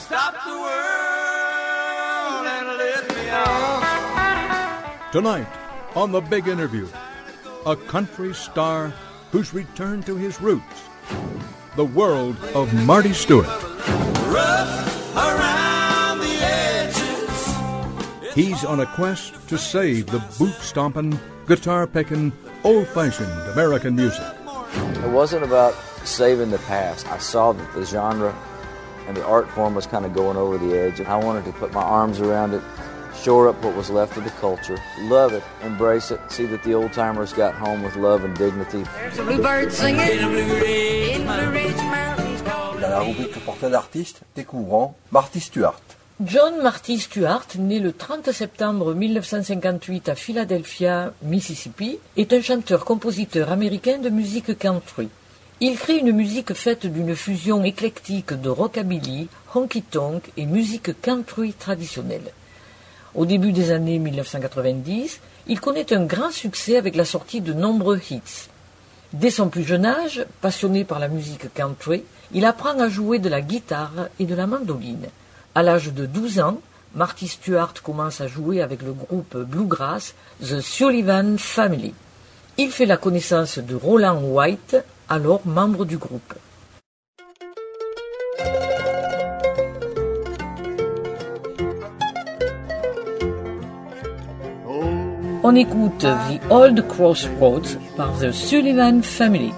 Stop the world and let me out. Tonight, on The Big Interview, a country star who's returned to his roots. The world of Marty Stuart. Rough around the edges. He's on a quest to save the boot stomping, guitar picking, old fashioned American music. It wasn't about saving the past. I saw that the genre and the art form was kind of going over the edge. I wanted to put my arms around it, shore up what was left of the culture, love it, embrace it, see that the old timers got home with love and dignity. There's a bluebird singing in the Blue Ridge Mountains. Dans la rubrique portrait d'artiste, découvrons Marty Stuart. John Marty Stuart, né le 30 septembre 1958 à Philadelphia, Mississippi, est un chanteur-compositeur américain de musique country. Il crée une musique faite d'une fusion éclectique de rockabilly, honky-tonk et musique country traditionnelle. Au début des années 1990, il connaît un grand succès avec la sortie de nombreux hits. Dès son plus jeune âge, passionné par la musique country, il apprend à jouer de la guitare et de la mandoline. À l'âge de 12 ans, Marty Stuart commence à jouer avec le groupe bluegrass The Sullivan Family. Il fait la connaissance de Roland White, alors membre du groupe. On écoute The Old Crossroads par The Sullivan Family.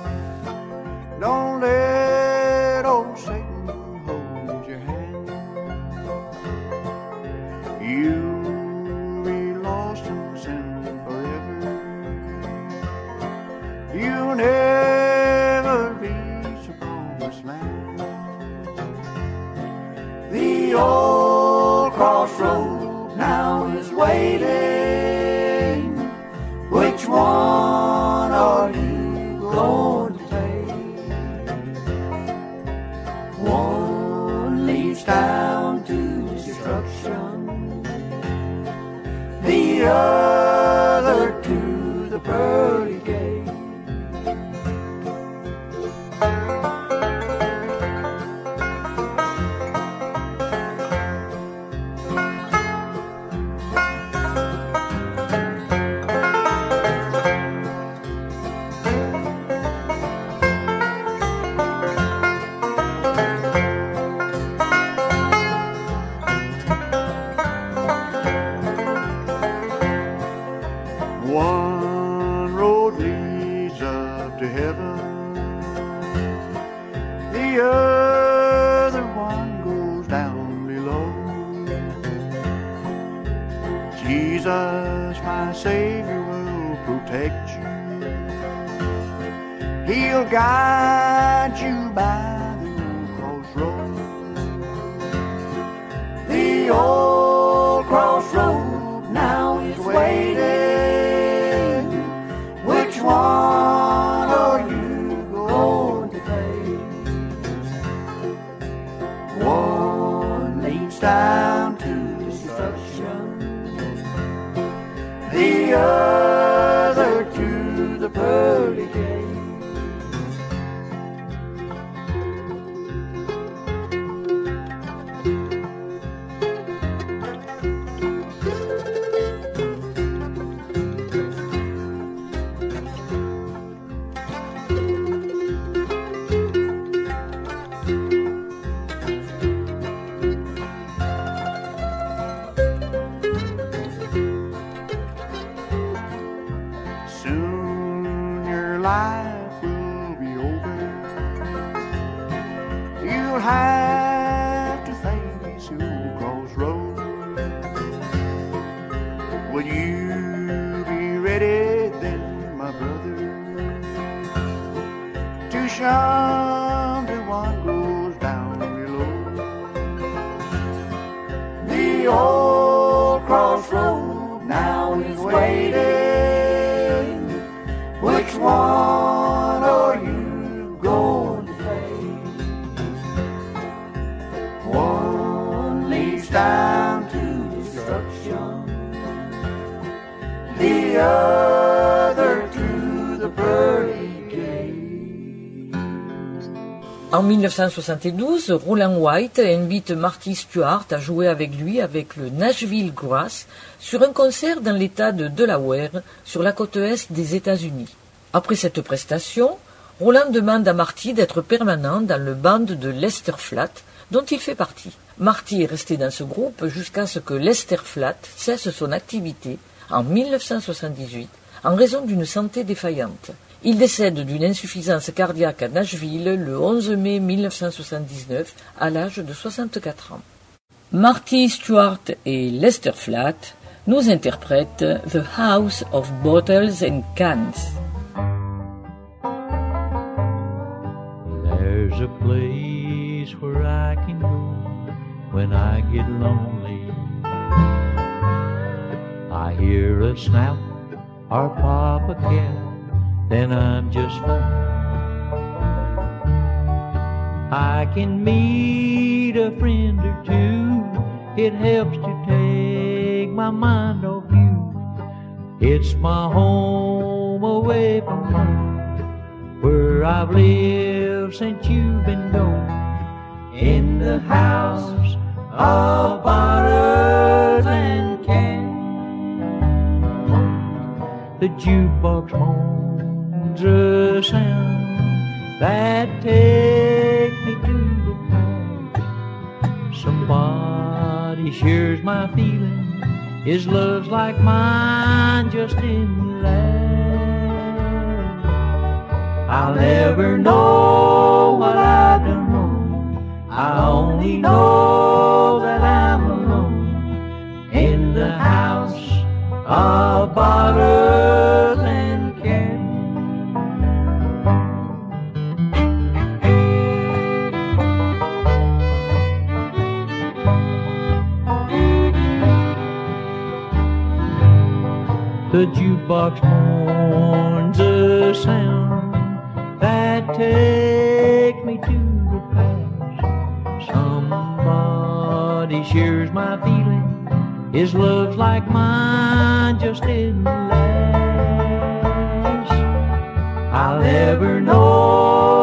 En 1972, Roland White invite Marty Stewart à jouer avec lui avec le Nashville Grass sur un concert dans l'État de Delaware, sur la côte est des États-Unis. Après cette prestation, Roland demande à Marty d'être permanent dans le band de Lester Flatt, dont il fait partie. Marty est resté dans ce groupe jusqu'à ce que Lester Flatt cesse son activité en 1978 en raison d'une santé défaillante. Il décède d'une insuffisance cardiaque à Nashville le 11 mai 1979 à l'âge de 64 ans. Marty Stewart et Lester Flatt nous interprètent The House of Bottles and Cans. There's a place where I can go when I get lonely. I hear a snout or pop a cat, then I'm just fine. I can meet a friend or two. It helps to take my mind off you. It's my home away from home, where I've lived since you've been gone. In the house of bottles and the jukebox moans a sound that takes me to the past. Somebody shares my feeling. His love's like mine, just in last. I'll never know what I've done wrong. I only know that I'm alone in the house of bottles The jukebox mourns a sound that takes me to the past. Somebody shares my feeling. His love's like mine, just in the last. I'll never know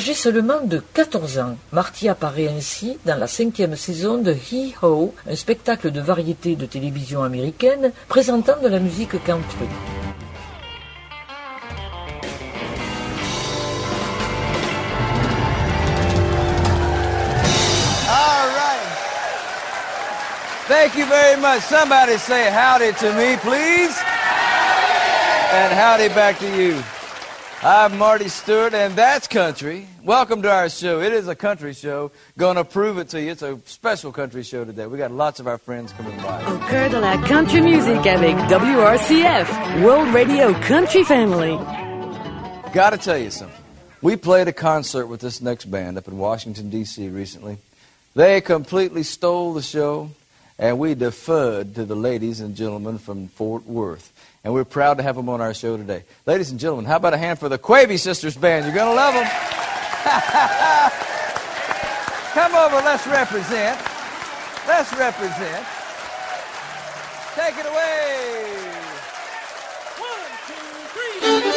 Âgé seulement de 14 ans, Marty apparaît ainsi dans la cinquième saison de Hee Ho, un spectacle de variété de télévision américaine présentant de la musique country. Thank you very much. Somebody say howdy to me, please. And howdy back to you. I'm Marty Stuart, and that's country. Welcome to our show. It is a country show. Gonna prove it to you. It's a special country show today. We got lots of our friends coming by. Au cœur de la country music avec WRCF, World Radio Country Family. Got to tell you something. We played a concert with this next band up in Washington, D.C. recently. They completely stole the show, and we deferred to the ladies and gentlemen from Fort Worth. And we're proud to have them on our show today. Ladies and gentlemen, how about a hand for the Quebe Sisters Band? You're going to love them. Come over, let's represent. Let's represent. Take it away. One, two, three.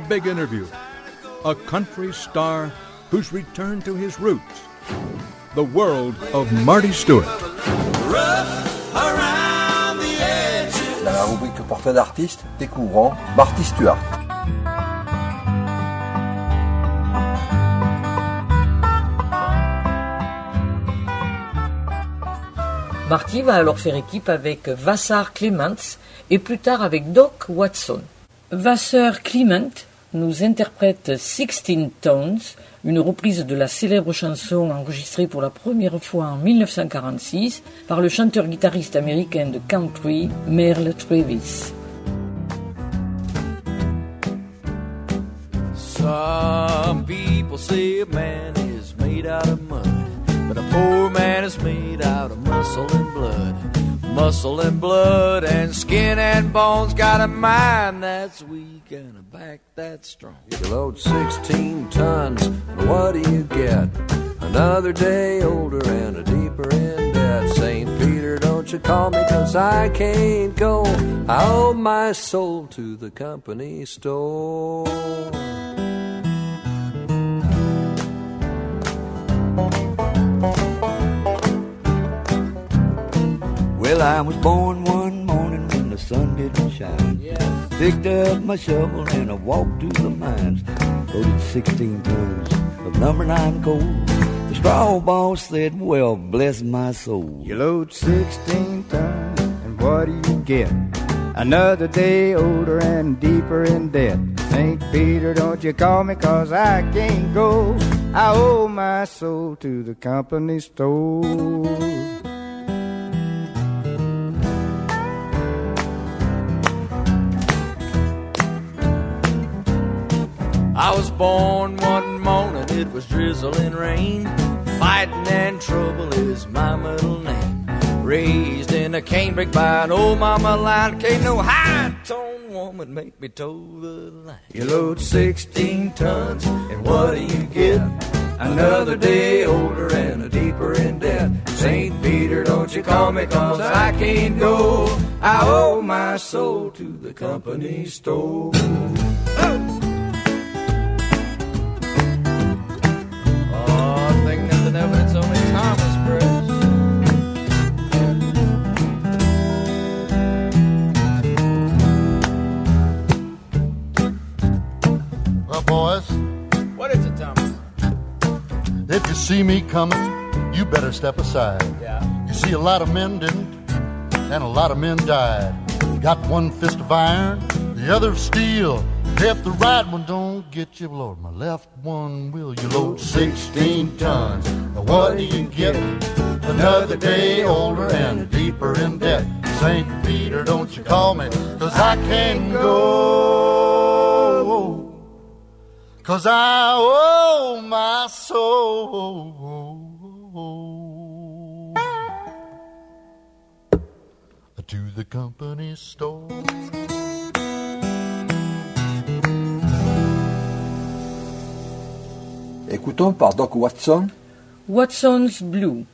The Big Interview, a country star who's returned to his roots. The world of Marty Stewart. La rubrique Portrait d'artiste, découvrons Marty Stuart. Marty va alors faire équipe avec Vassar Clements et plus tard avec Doc Watson. Vassar Clement nous interprète Sixteen Tones, une reprise de la célèbre chanson enregistrée pour la première fois en 1946 par le chanteur-guitariste américain de country Merle Travis. Some people say a man is made out of mud, but a poor man is made out of muscle and blood. Muscle and blood and skin and bones got a mind that's weak and a back that's strong. You load 16 tons, and what do you get? Another day older and a deeper in debt. St. Peter, don't you call me, cause I can't go. I owe my soul to the company store. Well, I was born one morning when the sun didn't shine. Picked up my shovel and I walked to the mines. Loaded 16 tons of number nine coal. The straw boss said, Well, bless my soul. You load 16 tons, and what do you get? Another day older and deeper in debt. St. Peter, don't you call me, cause I can't go. I owe my soul to the company store. Born one morning, it was drizzling rain. Fighting and trouble is my middle name. Raised in a canebrake by an old mama line. Can't no high tone woman make me toe the line. You load 16 tons, and what do you get? Another day older and a deeper in debt. St. Peter, don't you call me, cause I can't go. I owe my soul to the company store. If you see me coming, you better step aside. Yeah. You see, a lot of men didn't, and a lot of men died. Got one fist of iron, the other of steel. If the right one don't get you, Lord, my left one will. You load 16 tons. Now what do you get? Another day older and deeper in debt. St. Peter, don't you call me, cause I can't go. Cause I owe my soul to the company store. Écoutons par Doc Watson Watson's Blue.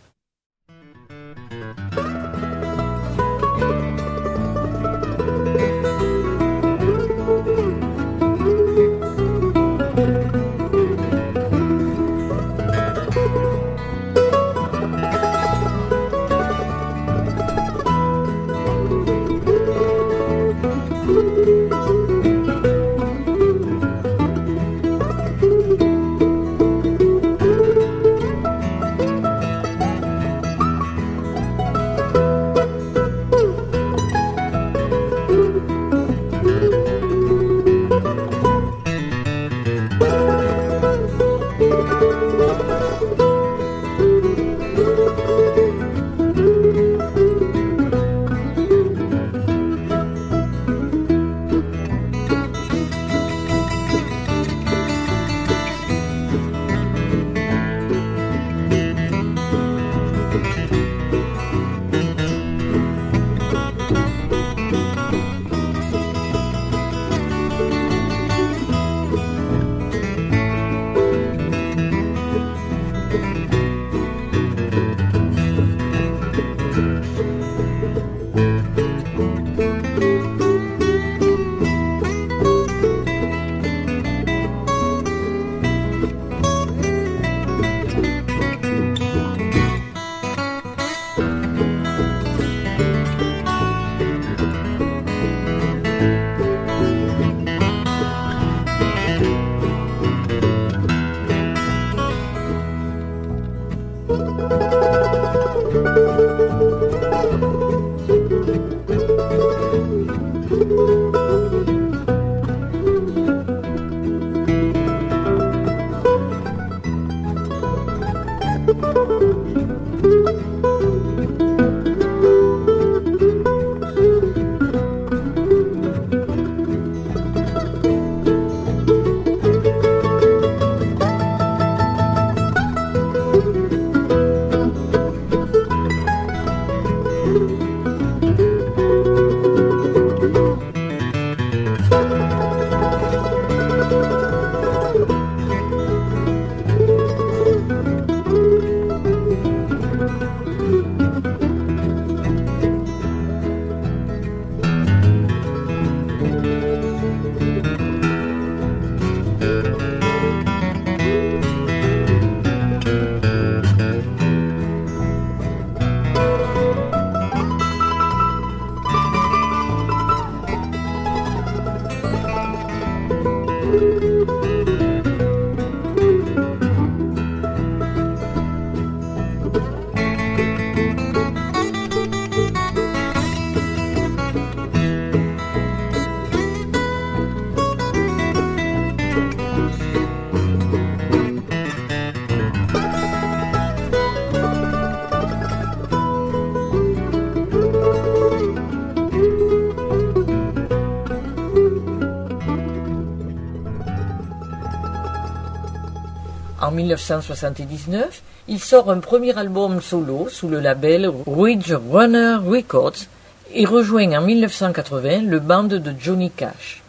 1979, il sort un premier album solo sous le label Ridge Runner Records et rejoint en 1980 le band de Johnny Cash.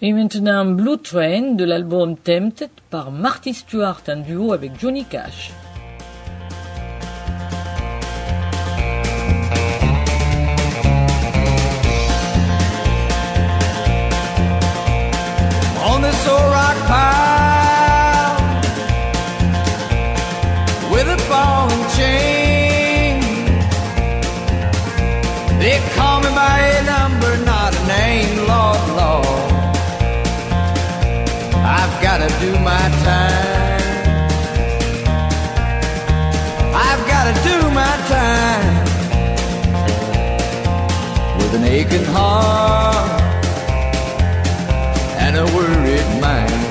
Et maintenant Blue Train de l'album Tempted par Marty Stewart en duo avec Johnny Cash. on I've got to do my time. I've got to do my time with an aching heart and a worried mind.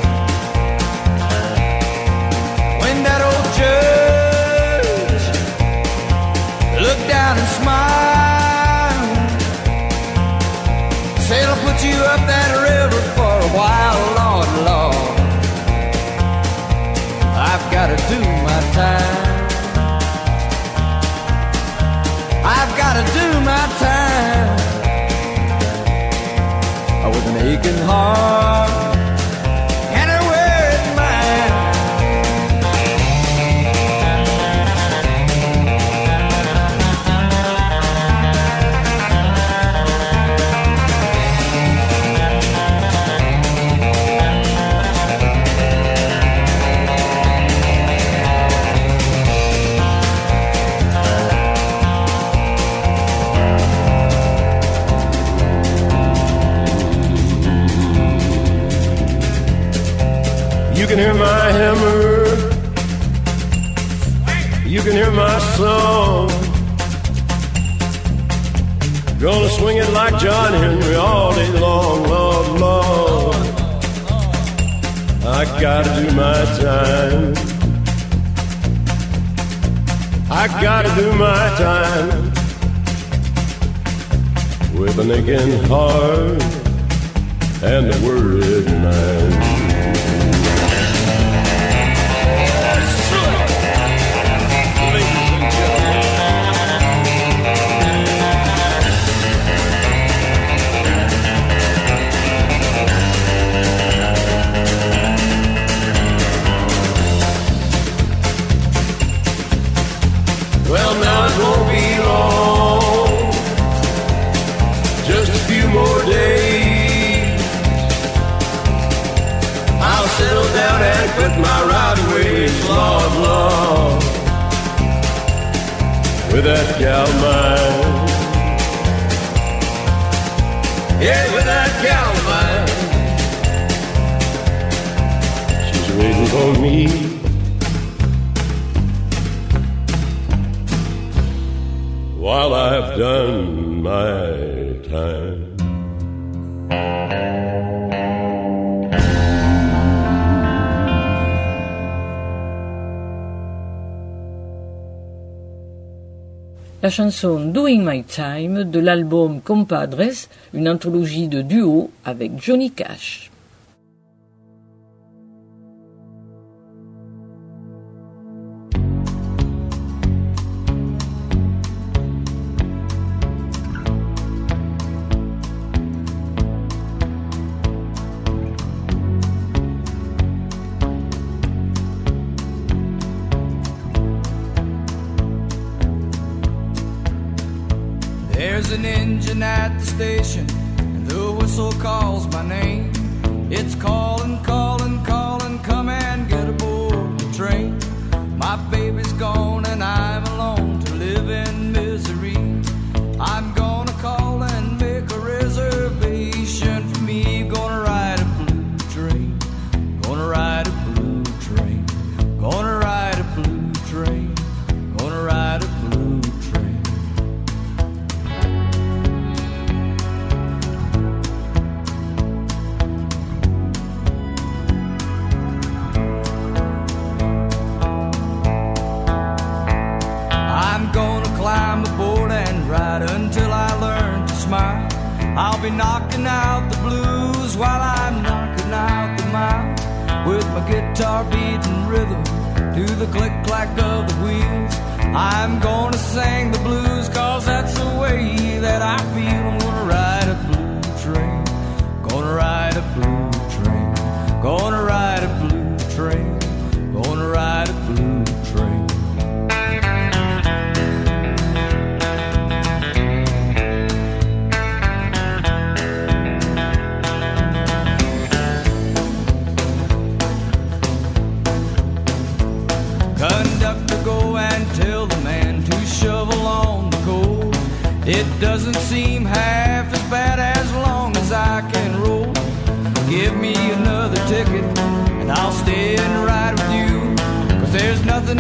Aching heart swing it like John Henry all day long, Lord, Lord. I gotta do my time. I gotta do my time. With an aching heart and a worried mind. Of mine. Yeah, with that gal of mine. She's waiting for me. while I've done my time. La chanson Doing My Time de l'album Compadres, une anthologie de duo avec Johnny Cash. I'll stay and ride with you. Cause there's nothing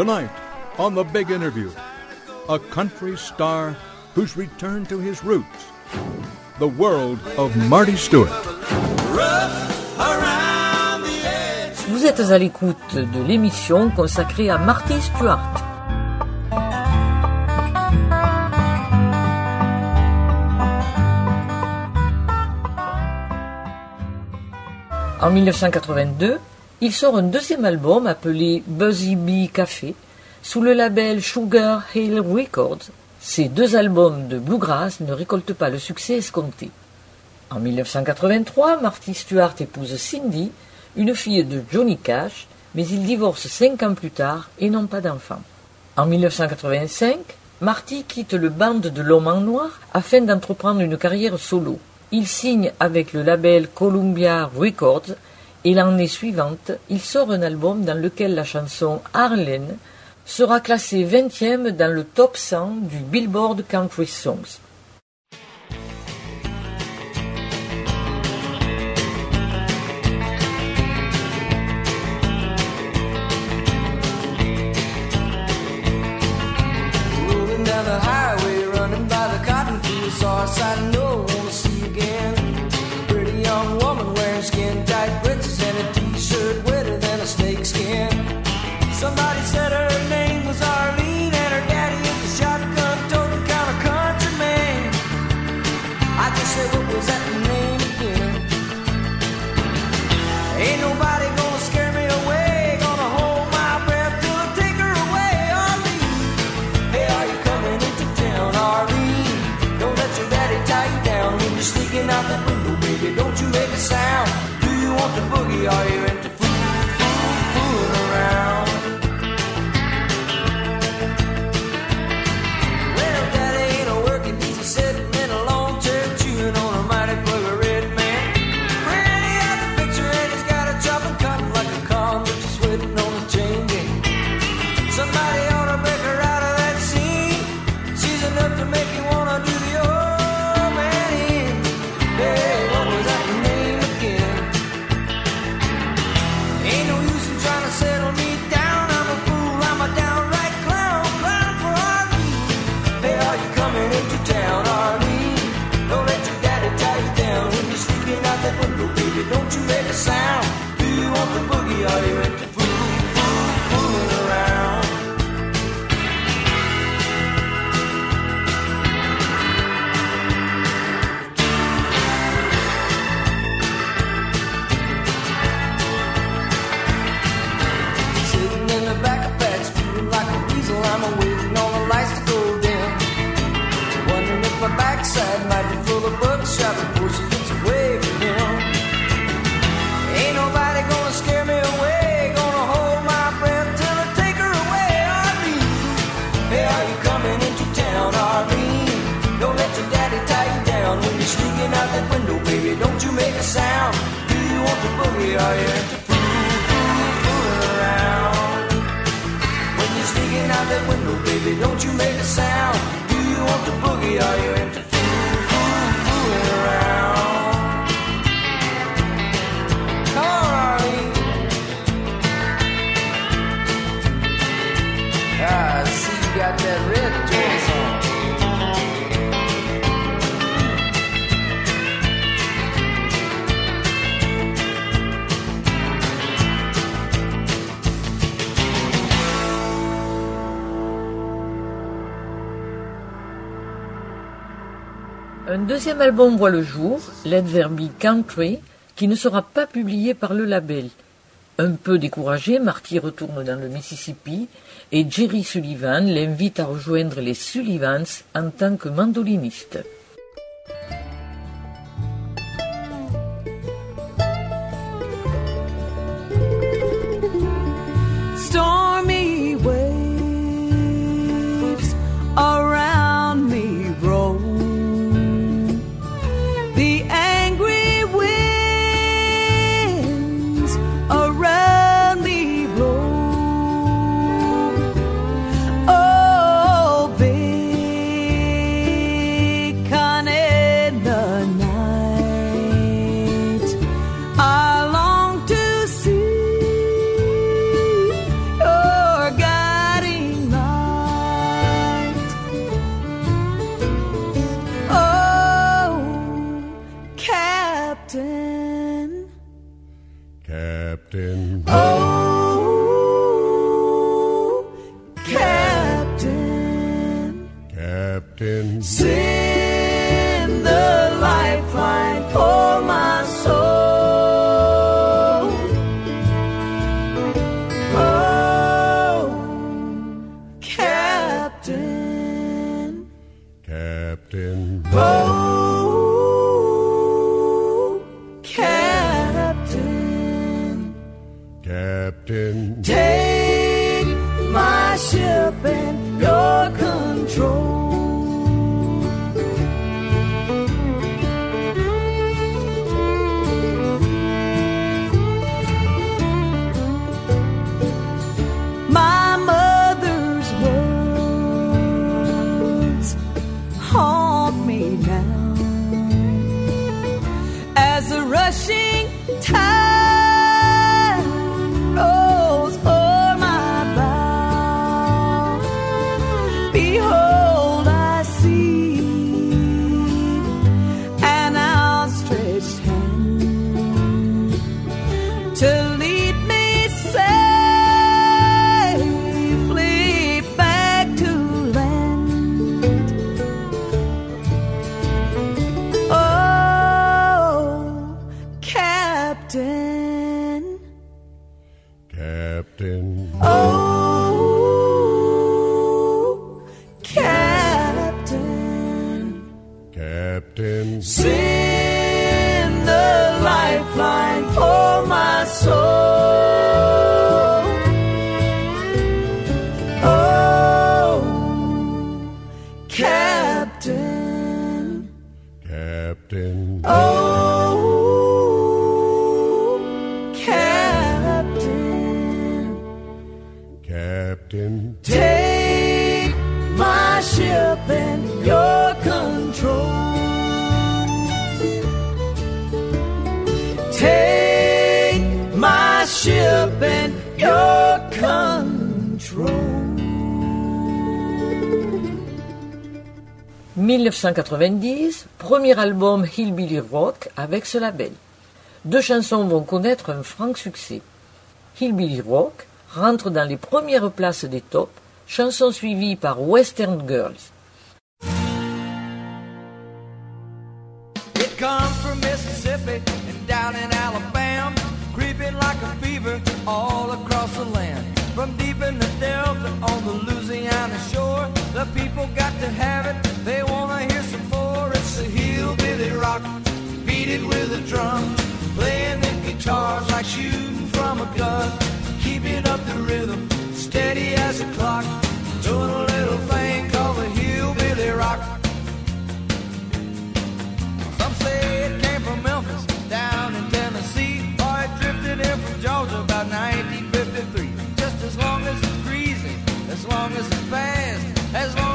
Tonight, on The Big Interview, a country star who's returned to his roots. The world of Marty Stewart. Vous êtes à l'écoute de l'émission consacrée à Marty Stewart. En 1982, il sort un deuxième album appelé Buzzy Bee Café sous le label Sugar Hill Records. Ces deux albums de bluegrass ne récoltent pas le succès escompté. En 1983, Marty Stewart épouse Cindy, une fille de Johnny Cash, mais ils divorcent cinq ans plus tard et n'ont pas d'enfant. En 1985, Marty quitte le band de l'homme en noir afin d'entreprendre une carrière solo. Il signe avec le label Columbia Records et l'année suivante, il sort un album dans lequel la chanson Harlan sera classée 20e dans le top 100 du Billboard Country Songs. Un deuxième album voit le jour, Let There Be Country, qui ne sera pas publié par le label. Un peu découragé, Marty retourne dans le Mississippi et Jerry Sullivan l'invite à rejoindre les Sullivans en tant que mandoliniste. 1990, premier album Hillbilly Rock avec ce label. Deux chansons vont connaître un franc succès. Hillbilly Rock rentre dans les premières places des tops, chanson suivie par Western Girls. It comes from Mississippi and down in Alabama, creeping like a fever all across the land. From deep in the the Louisiana shore, The people got to have it. They wanna hear some more. It's the hillbilly rock, beat it with a drum, playing the guitars like shooting from a gun, keeping up the rhythm, steady as a clock, doing a little thing called the hillbilly rock. Some say it came from Memphis, down in Tennessee, or it drifted in from Georgia about 1953. Just as long as it's greasy, as long as it's fast as long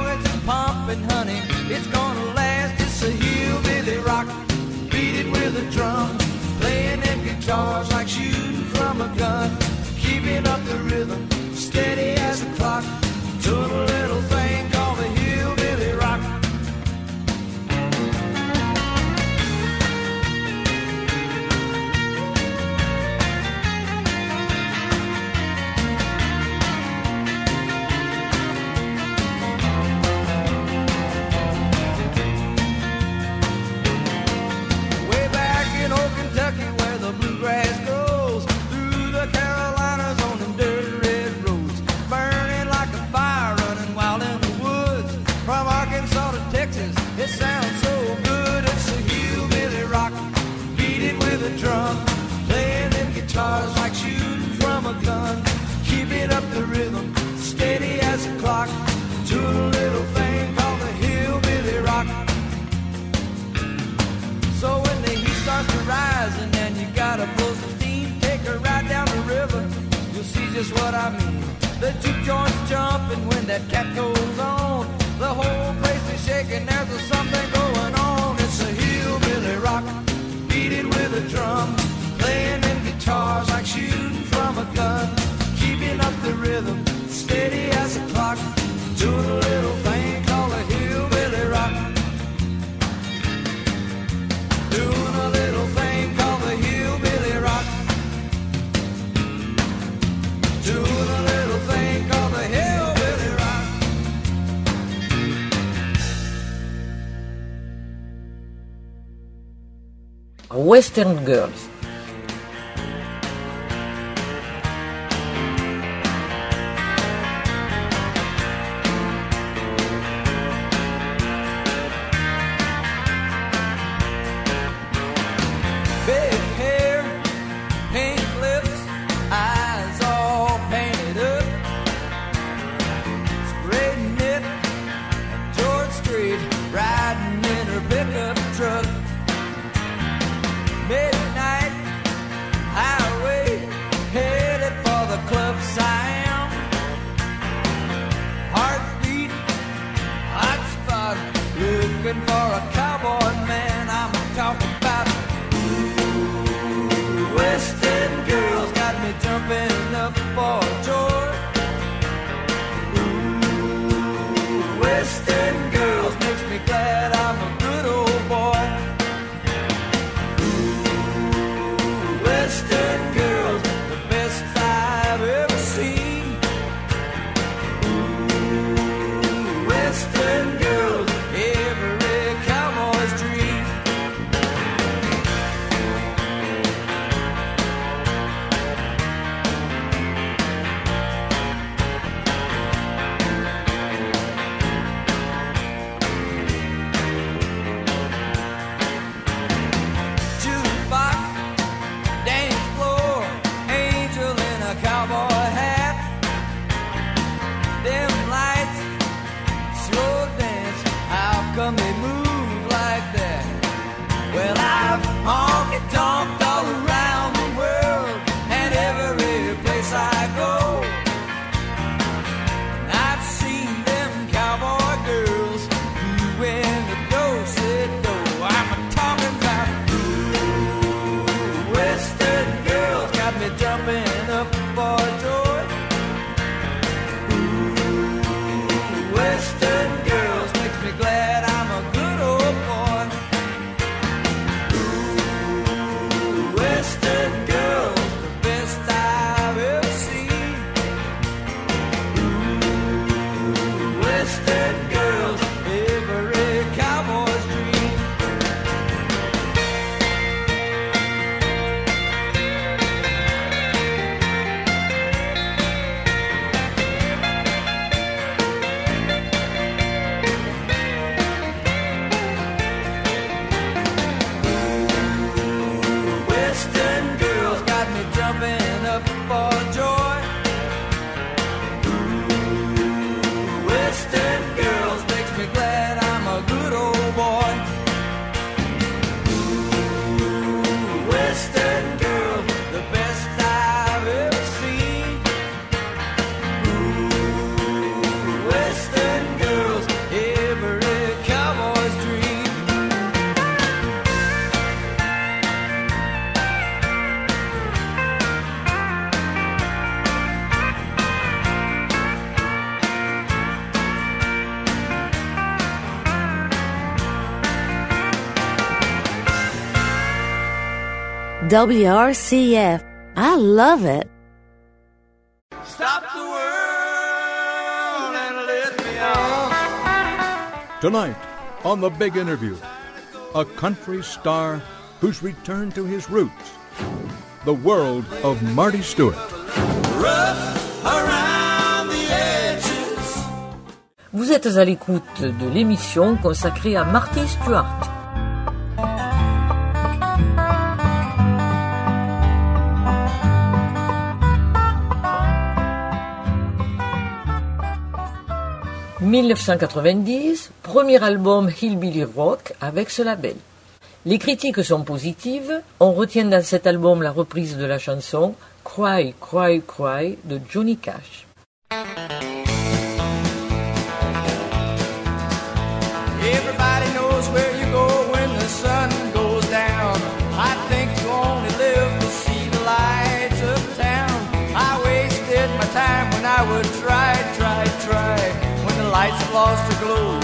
Western Girls. WRCF. I love it. Stop the world and let me out. Tonight, on The Big Interview, a country star who's returned to his roots. The world of Marty Stewart. Rough around the edges. Vous êtes à l'écoute de l'émission consacrée à Marty Stewart. « 1990, premier album Hillbilly Rock avec ce label. Les critiques sont positives. On retient dans cet album la reprise de la chanson Cry, Cry, Cry de Johnny Cash. Lost their glow,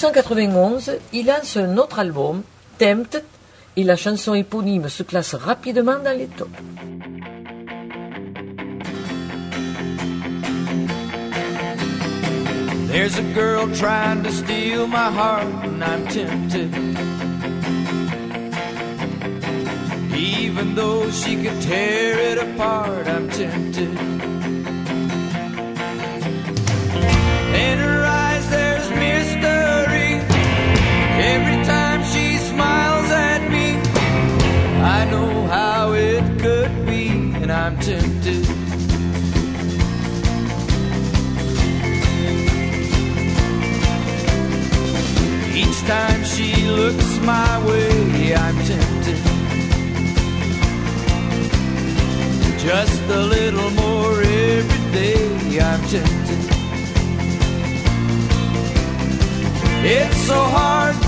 1991, il lance un autre album, Tempted, et la chanson éponyme se classe rapidement dans les tops. There's a girl trying to steal my heart, and I'm tempted. Even though she could tear it apart, I'm tempted. In her Every time she smiles at me, I know how it could be, and I'm tempted. Each time she looks my way, I'm tempted. Just a little more every day, I'm tempted. It's so hard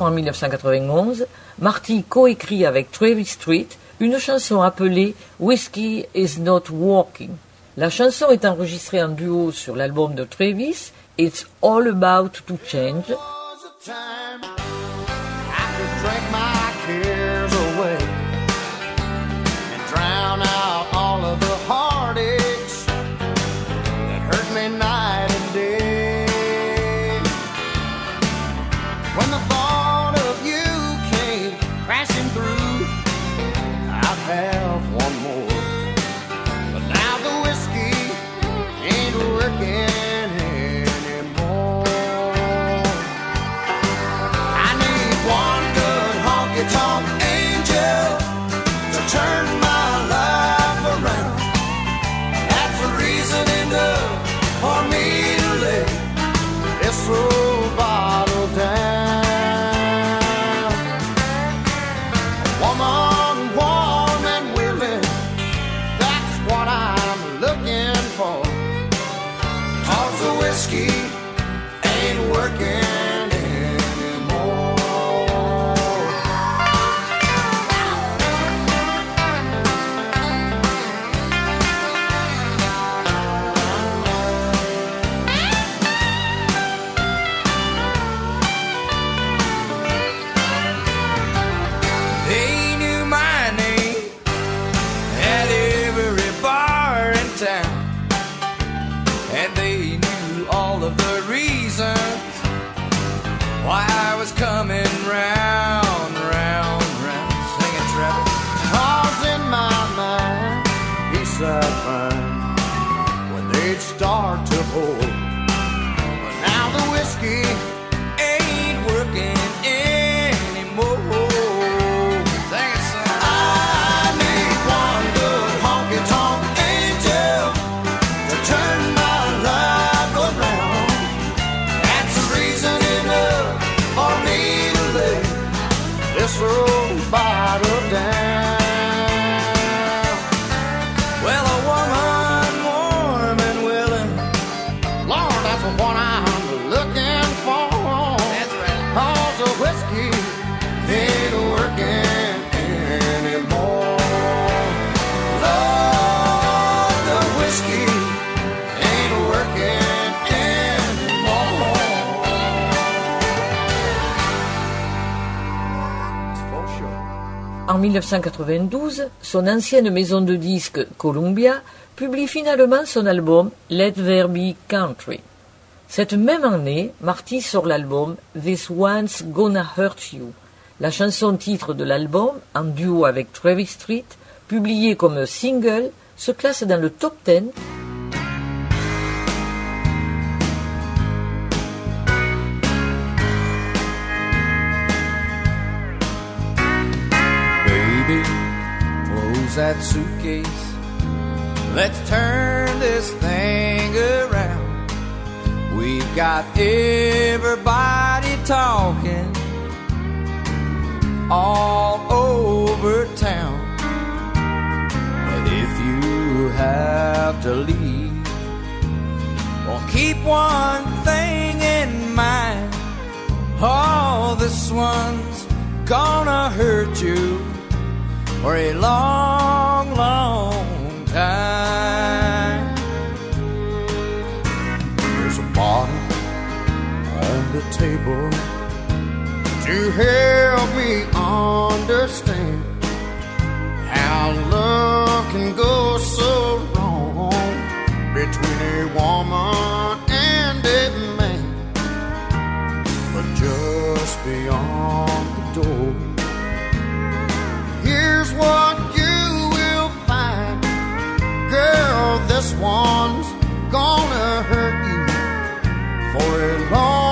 En 1991, Marty coécrit avec Travis Street une chanson appelée Whiskey is Not Walking. La chanson est enregistrée en duo sur l'album de Travis, It's All About to Change. Have 1992, son ancienne maison de disques Columbia publie finalement son album Let There Be Country. Cette même année, Marty sort l'album This One's Gonna Hurt You, la chanson titre de l'album, en duo avec Travis Street, publiée comme single, se classe dans le top 10 suitcase. Let's turn this thing around. We've got everybody talking all over town. But if you have to leave, well, keep one thing in mind. Oh, this one's gonna hurt you for a long, long time. There's a bottle on the table to help me understand how love can go so wrong between a woman and a man. But just beyond the door, here's what. Girl, this one's gonna hurt you for a long,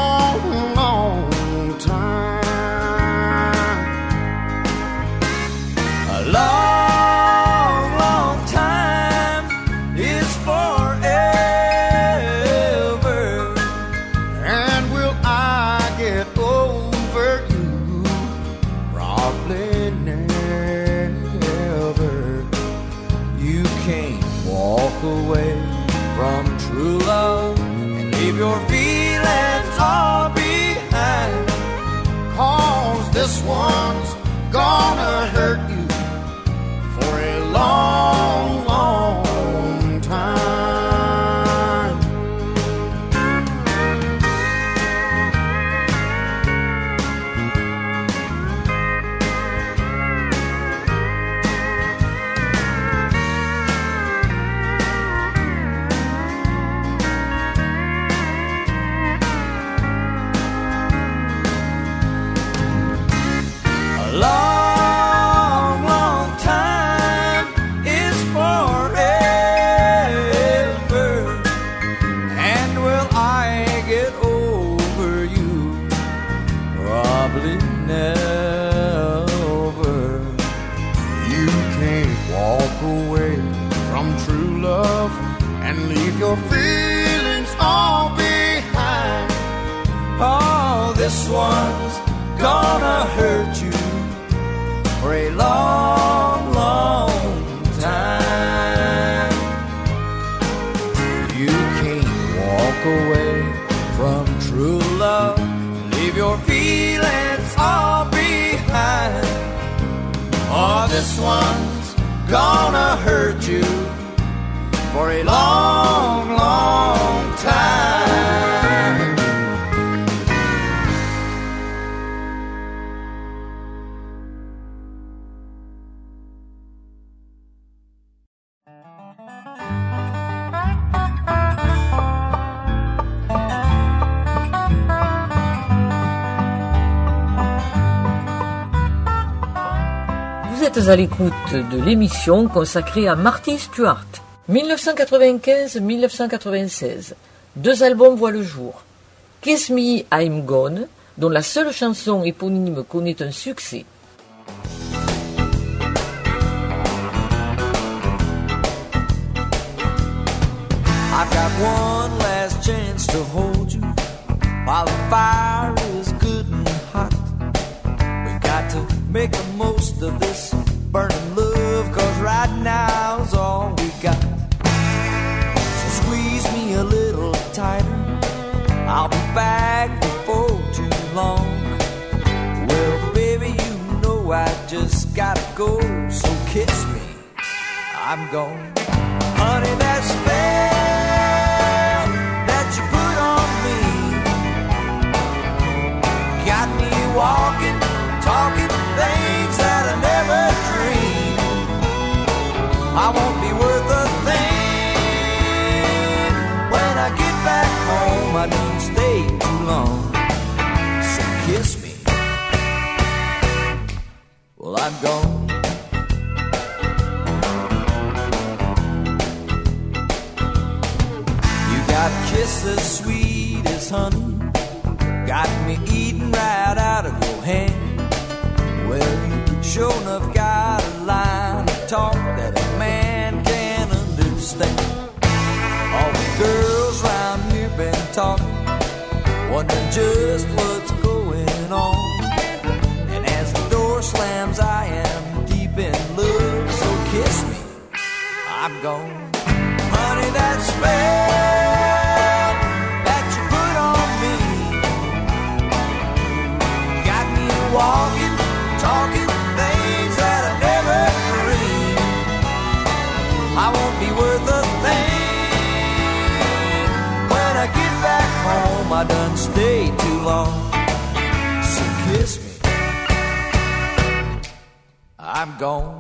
à l'écoute de l'émission consacrée à Marty Stewart. 1995-1996. Deux albums voient le jour. Kiss Me, I'm Gone, dont la seule chanson éponyme connaît un succès. I've got one last chance to hold you while the fire is good and hot. We got to make the most of this burning love, cause right now's all we got. So squeeze me a little tighter. I'll be back before too long. Well, baby, you know I just gotta go, so kiss me. I'm gone. Honey, that spell that you put on me got me walking, talking I won't be worth a thing when I get back home. I didn't stay too long, so kiss me. Well, I'm gone. You got kisses sweet as honey. Got me eating right out of your hand. Well, you sure enough got a line of talk that talking, wondering just what's going on. And as the door slams, I am deep in love. So kiss me, I'm gone. Honey, that spell gone.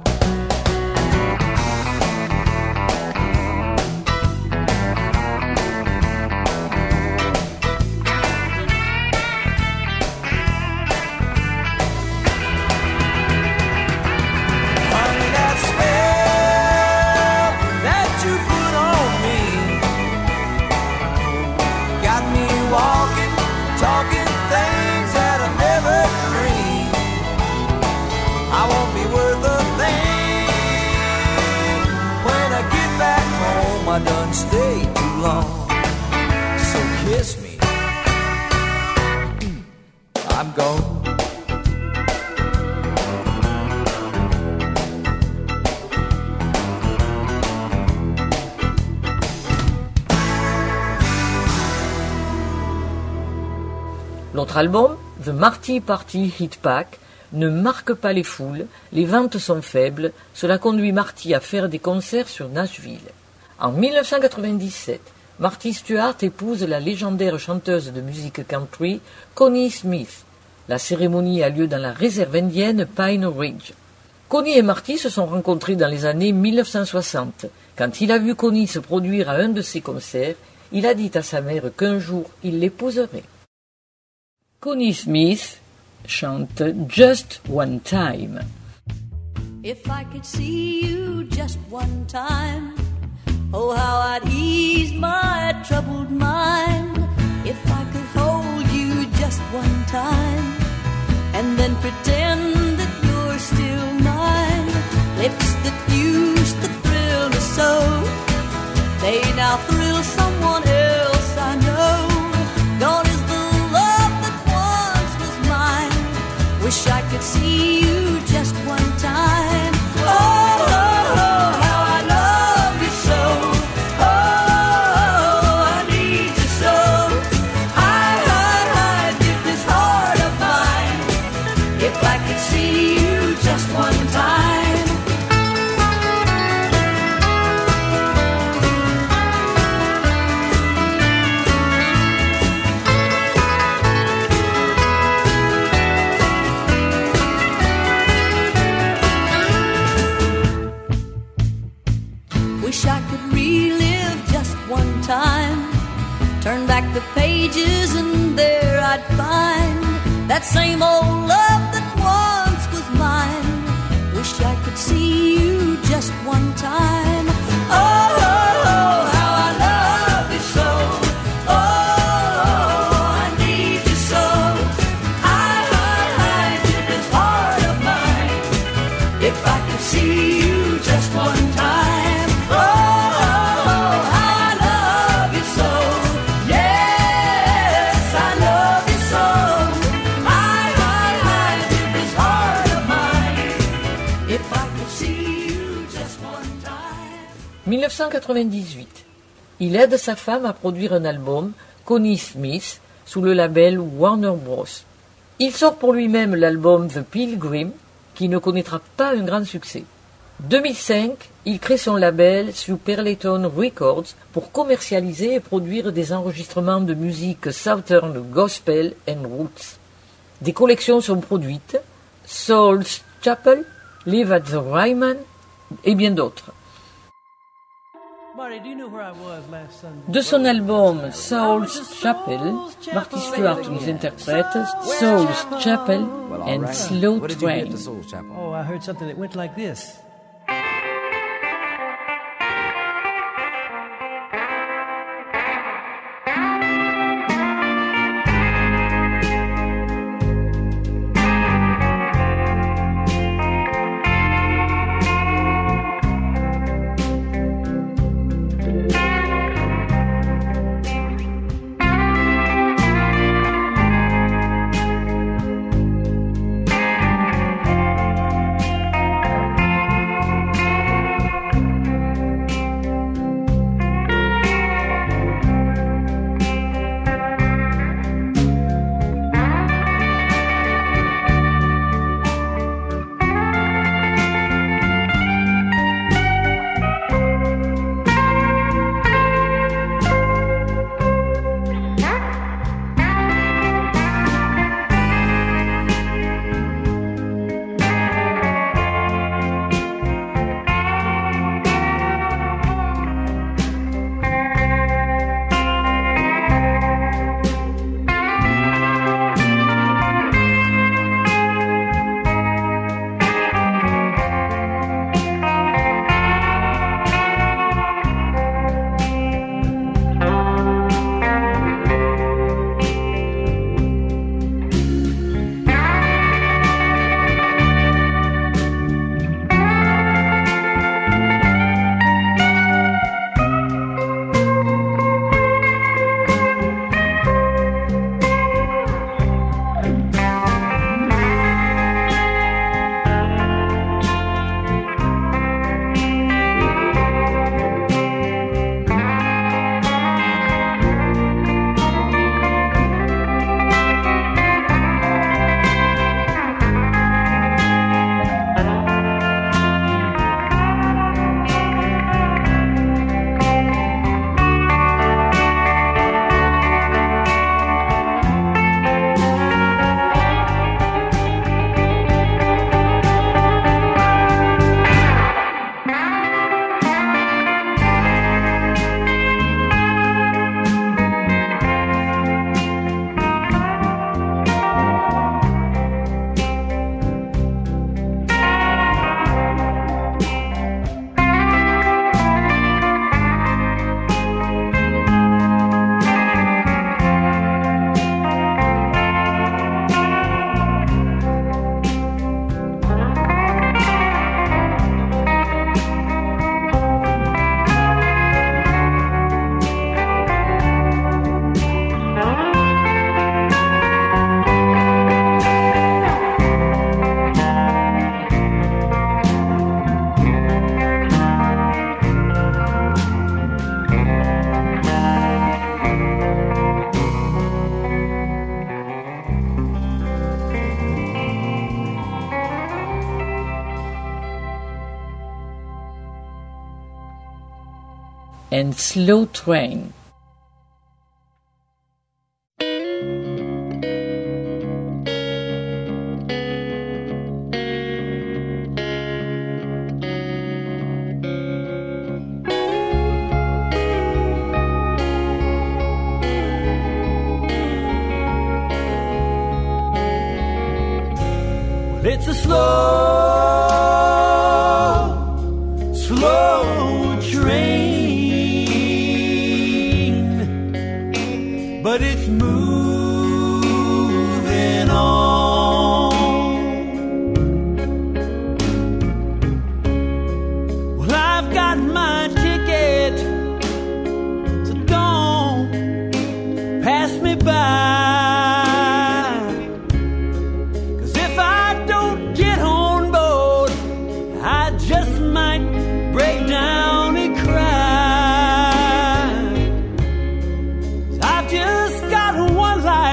Album, The Marty Party Hit Pack, ne marque pas les foules, les ventes sont faibles, cela conduit Marty à faire des concerts sur Nashville. En 1997, Marty Stewart épouse la légendaire chanteuse de musique country Connie Smith. La cérémonie a lieu dans la réserve indienne Pine Ridge. Connie et Marty se sont rencontrés dans les années 1960. Quand il a vu Connie se produire à un de ses concerts, il a dit à sa mère qu'un jour il l'épouserait. Connie Smith chante Just One Time. If I could see you just one time, oh, how I'd ease my troubled mind. If I could hold you just one time, and then pretend that you're still mine. Lips that used to thrill me so, they now thrill someone else Wish I could see you just one time. 1998. Il aide sa femme à produire un album, Connie Smith, sous le label Warner Bros. Il sort pour lui-même l'album The Pilgrim, qui ne connaîtra pas un grand succès. 2005, il crée son label Superleton Records pour commercialiser et produire des enregistrements de musique Southern Gospel and Roots. Des collections sont produites, Soul's Chapel, Live at the Ryman et bien d'autres. De son album Soul's Chapel, Marty Stewart nous interprète Soul's Chapel and Slow Train. Oh, I heard something that went like this. Slow Train.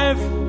Life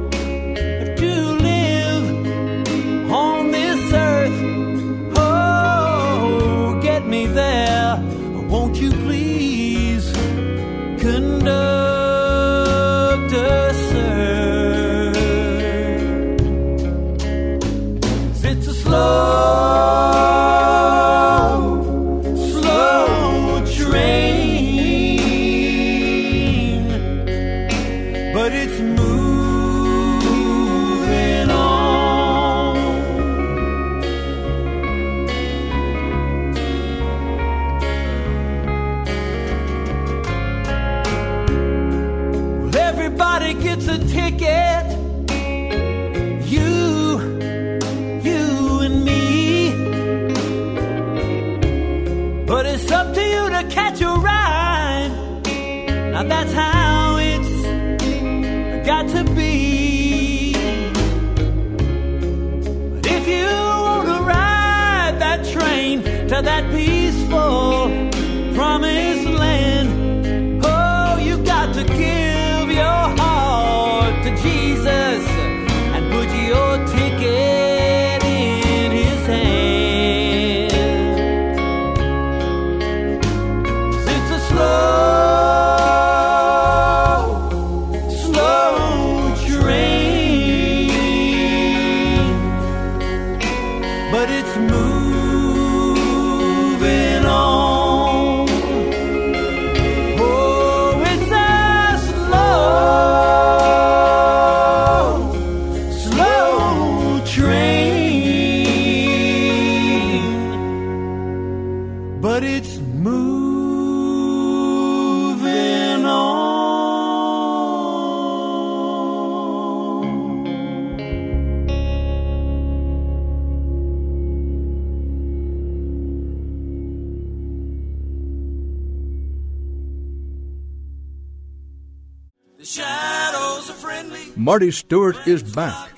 Marty Stuart is back,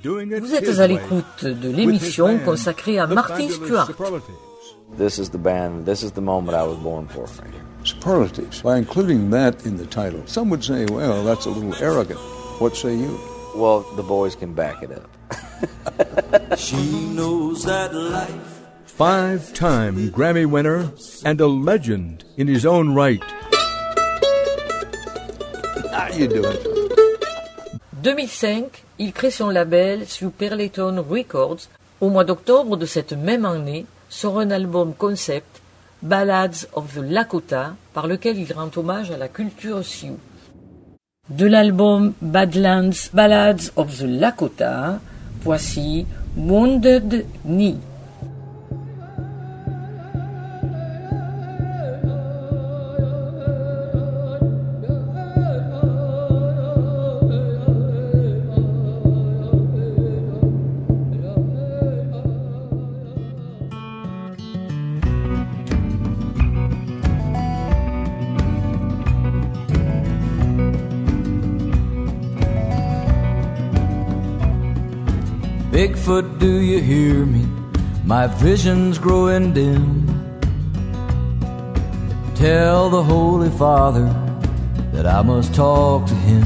doing it Vous êtes à l'écoute de l'émission consacrée à the Martin fabulous This is the band, this is the moment I was born for. Superlatives. By including that in the title, some would say, well, that's a little arrogant. What say you? Well, the boys can back it up. She knows that life. Five time Grammy winner and a legend in his own right. How you doing? 2005, il crée son label sous Perleton Records. Au mois d'octobre de cette même année, sort un album concept, Ballads of the Lakota, par lequel il rend hommage à la culture Sioux. De l'album Badlands Ballads of the Lakota, voici Wounded Knee. Bigfoot, do you hear me? My vision's growing dim. Tell the Holy Father that I must talk to him.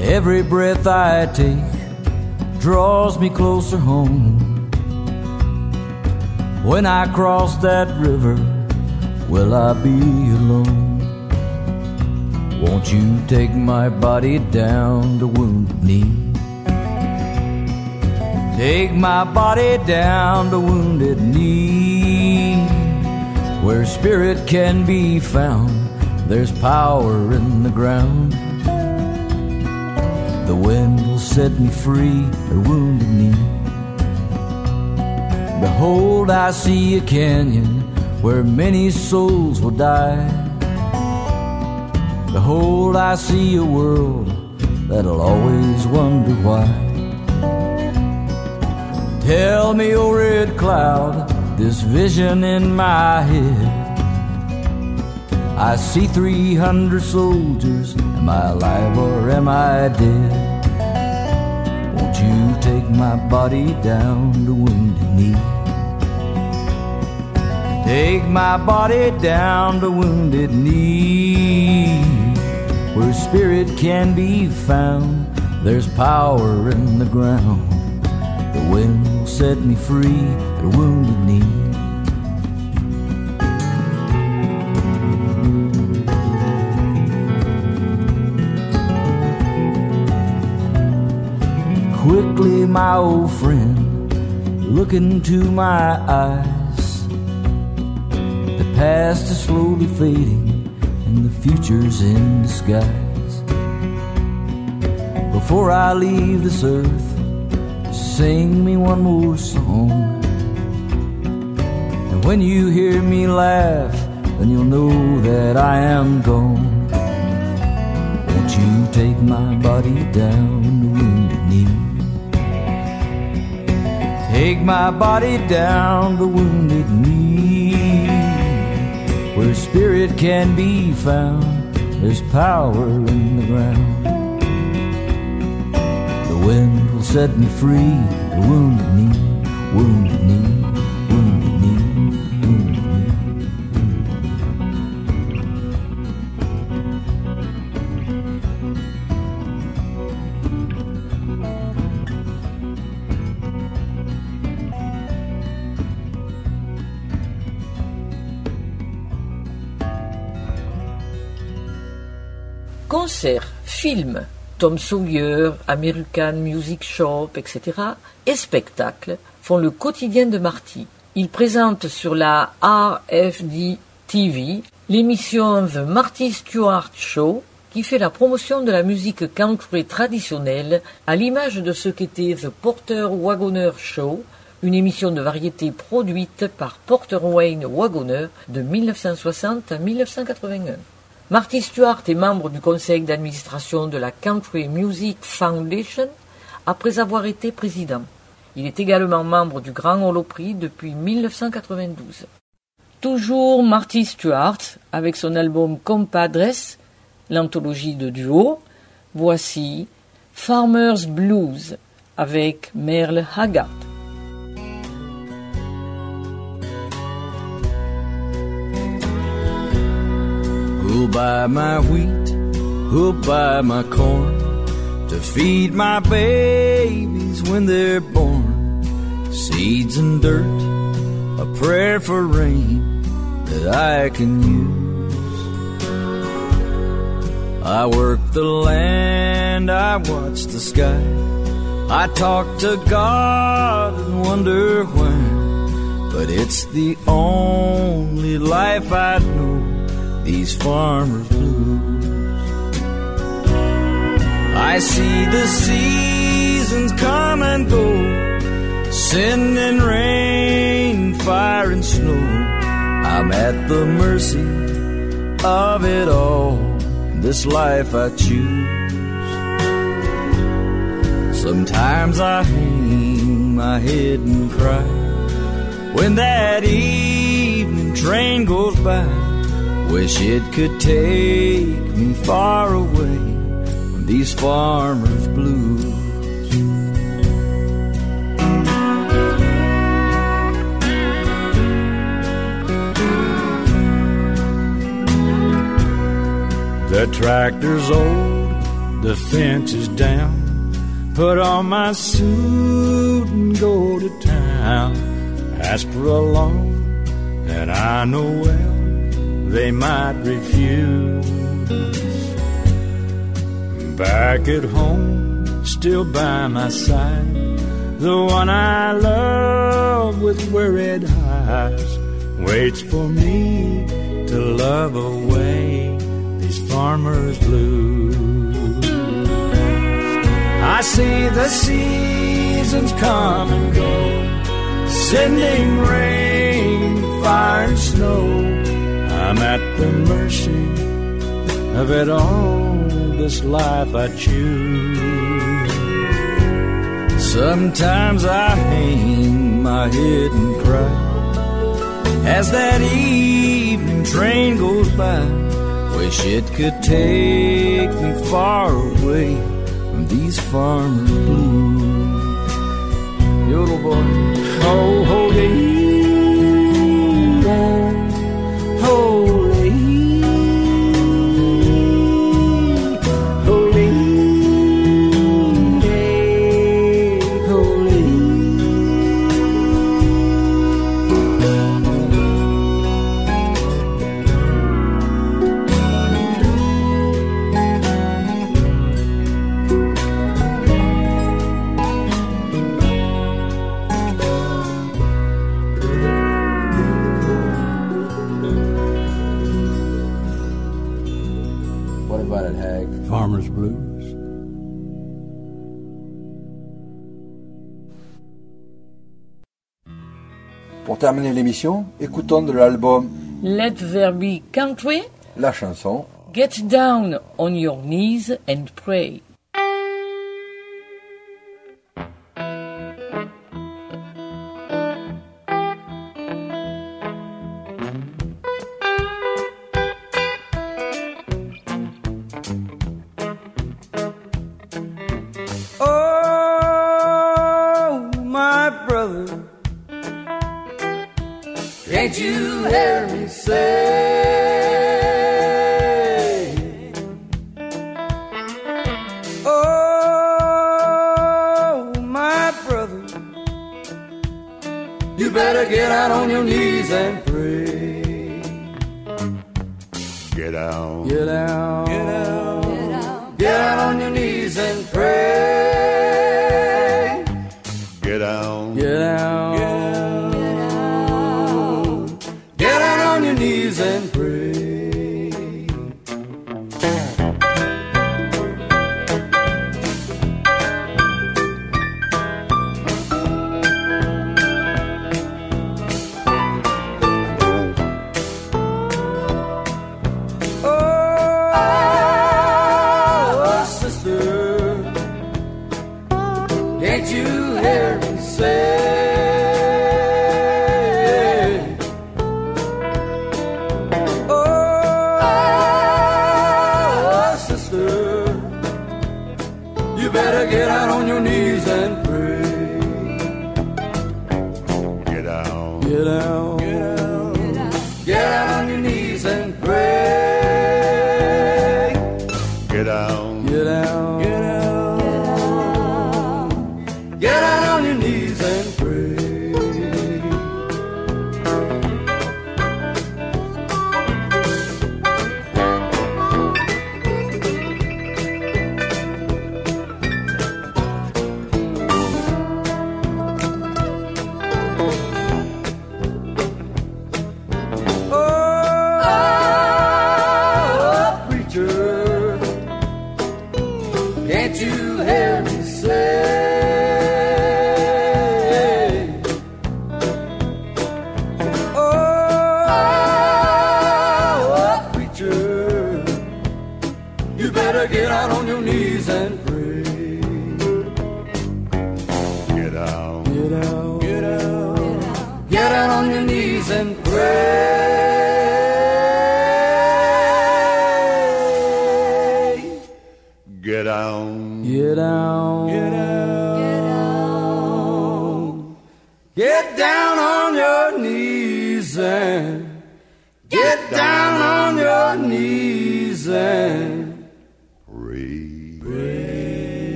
Every breath I take draws me closer home. When I cross that river, will I be alone? Won't you take my body down to Wounded Knee? Take my body down to Wounded Knee, where spirit can be found. There's power in the ground. The wind will set me free at Wounded Knee. Behold, I see a canyon where many souls will die. Behold, I see a world that'll always wonder why. Tell me, oh red cloud, this vision in my head. I see 300 soldiers. Am I alive or am I dead? Won't you take my body down to Wounded Knee? Take my body down to Wounded Knee, where spirit can be found. There's power in the ground. The wind will set me free at a Wounded Knee. Quickly, my old friend, look into my eyes. The past is slowly fading, and the future's in disguise. Before I leave this earth, sing me one more song. And when you hear me laugh, then you'll know that I am gone. Won't you take my body down to Wounded Knee? Take my body down to Wounded Knee, where spirit can be found. There's power in the ground. The wind set me free. Concerts, films, Tom Sawyer, American Music Shop, etc. et spectacles font le quotidien de Marty. Il présente sur la RFD TV l'émission The Marty Stewart Show qui fait la promotion de la musique country traditionnelle à l'image de ce qu'était The Porter Wagoner Show, une émission de variété produite par Porter Wayne Wagoner de 1960 à 1981. Marty Stewart est membre du conseil d'administration de la Country Music Foundation après avoir été président. Il est également membre du Grand Holoprix depuis 1992. Toujours Marty Stewart avec son album Compadres, l'anthologie de duo. Voici Farmer's Blues avec Merle Haggard. Buy my wheat? Who'll buy my corn? To feed my babies when they're born. Seeds and dirt, a prayer for rain that I can use. I work the land, I watch the sky. I talk to God and wonder why. But it's the only life I know these farmers blues. I see the seasons come and go, and rain, fire and snow. I'm at the mercy of it all. This life I choose. Sometimes I hang my head and cry when that evening train goes by. Wish it could take me far away from these farmers' blues. The tractor's old, the fence is down. Put on my suit and go to town. Ask for a loan that I know well. They might refuse. Back at home, still by my side, the one I love with worried eyes waits for me to love away these farmers' blues. I see the seasons come and go, sending rain, fire, and snow. I'm at the mercy of it all, this life I choose. Sometimes I hang my head and cry as that evening train goes by. Wish it could take me far away from these farmers' blues. Yodel boy, oh, holy, hold terminer l'émission, écoutons de l'album Let There Be Country, la chanson Get Down on Your Knees and Pray. Can't you hear me say?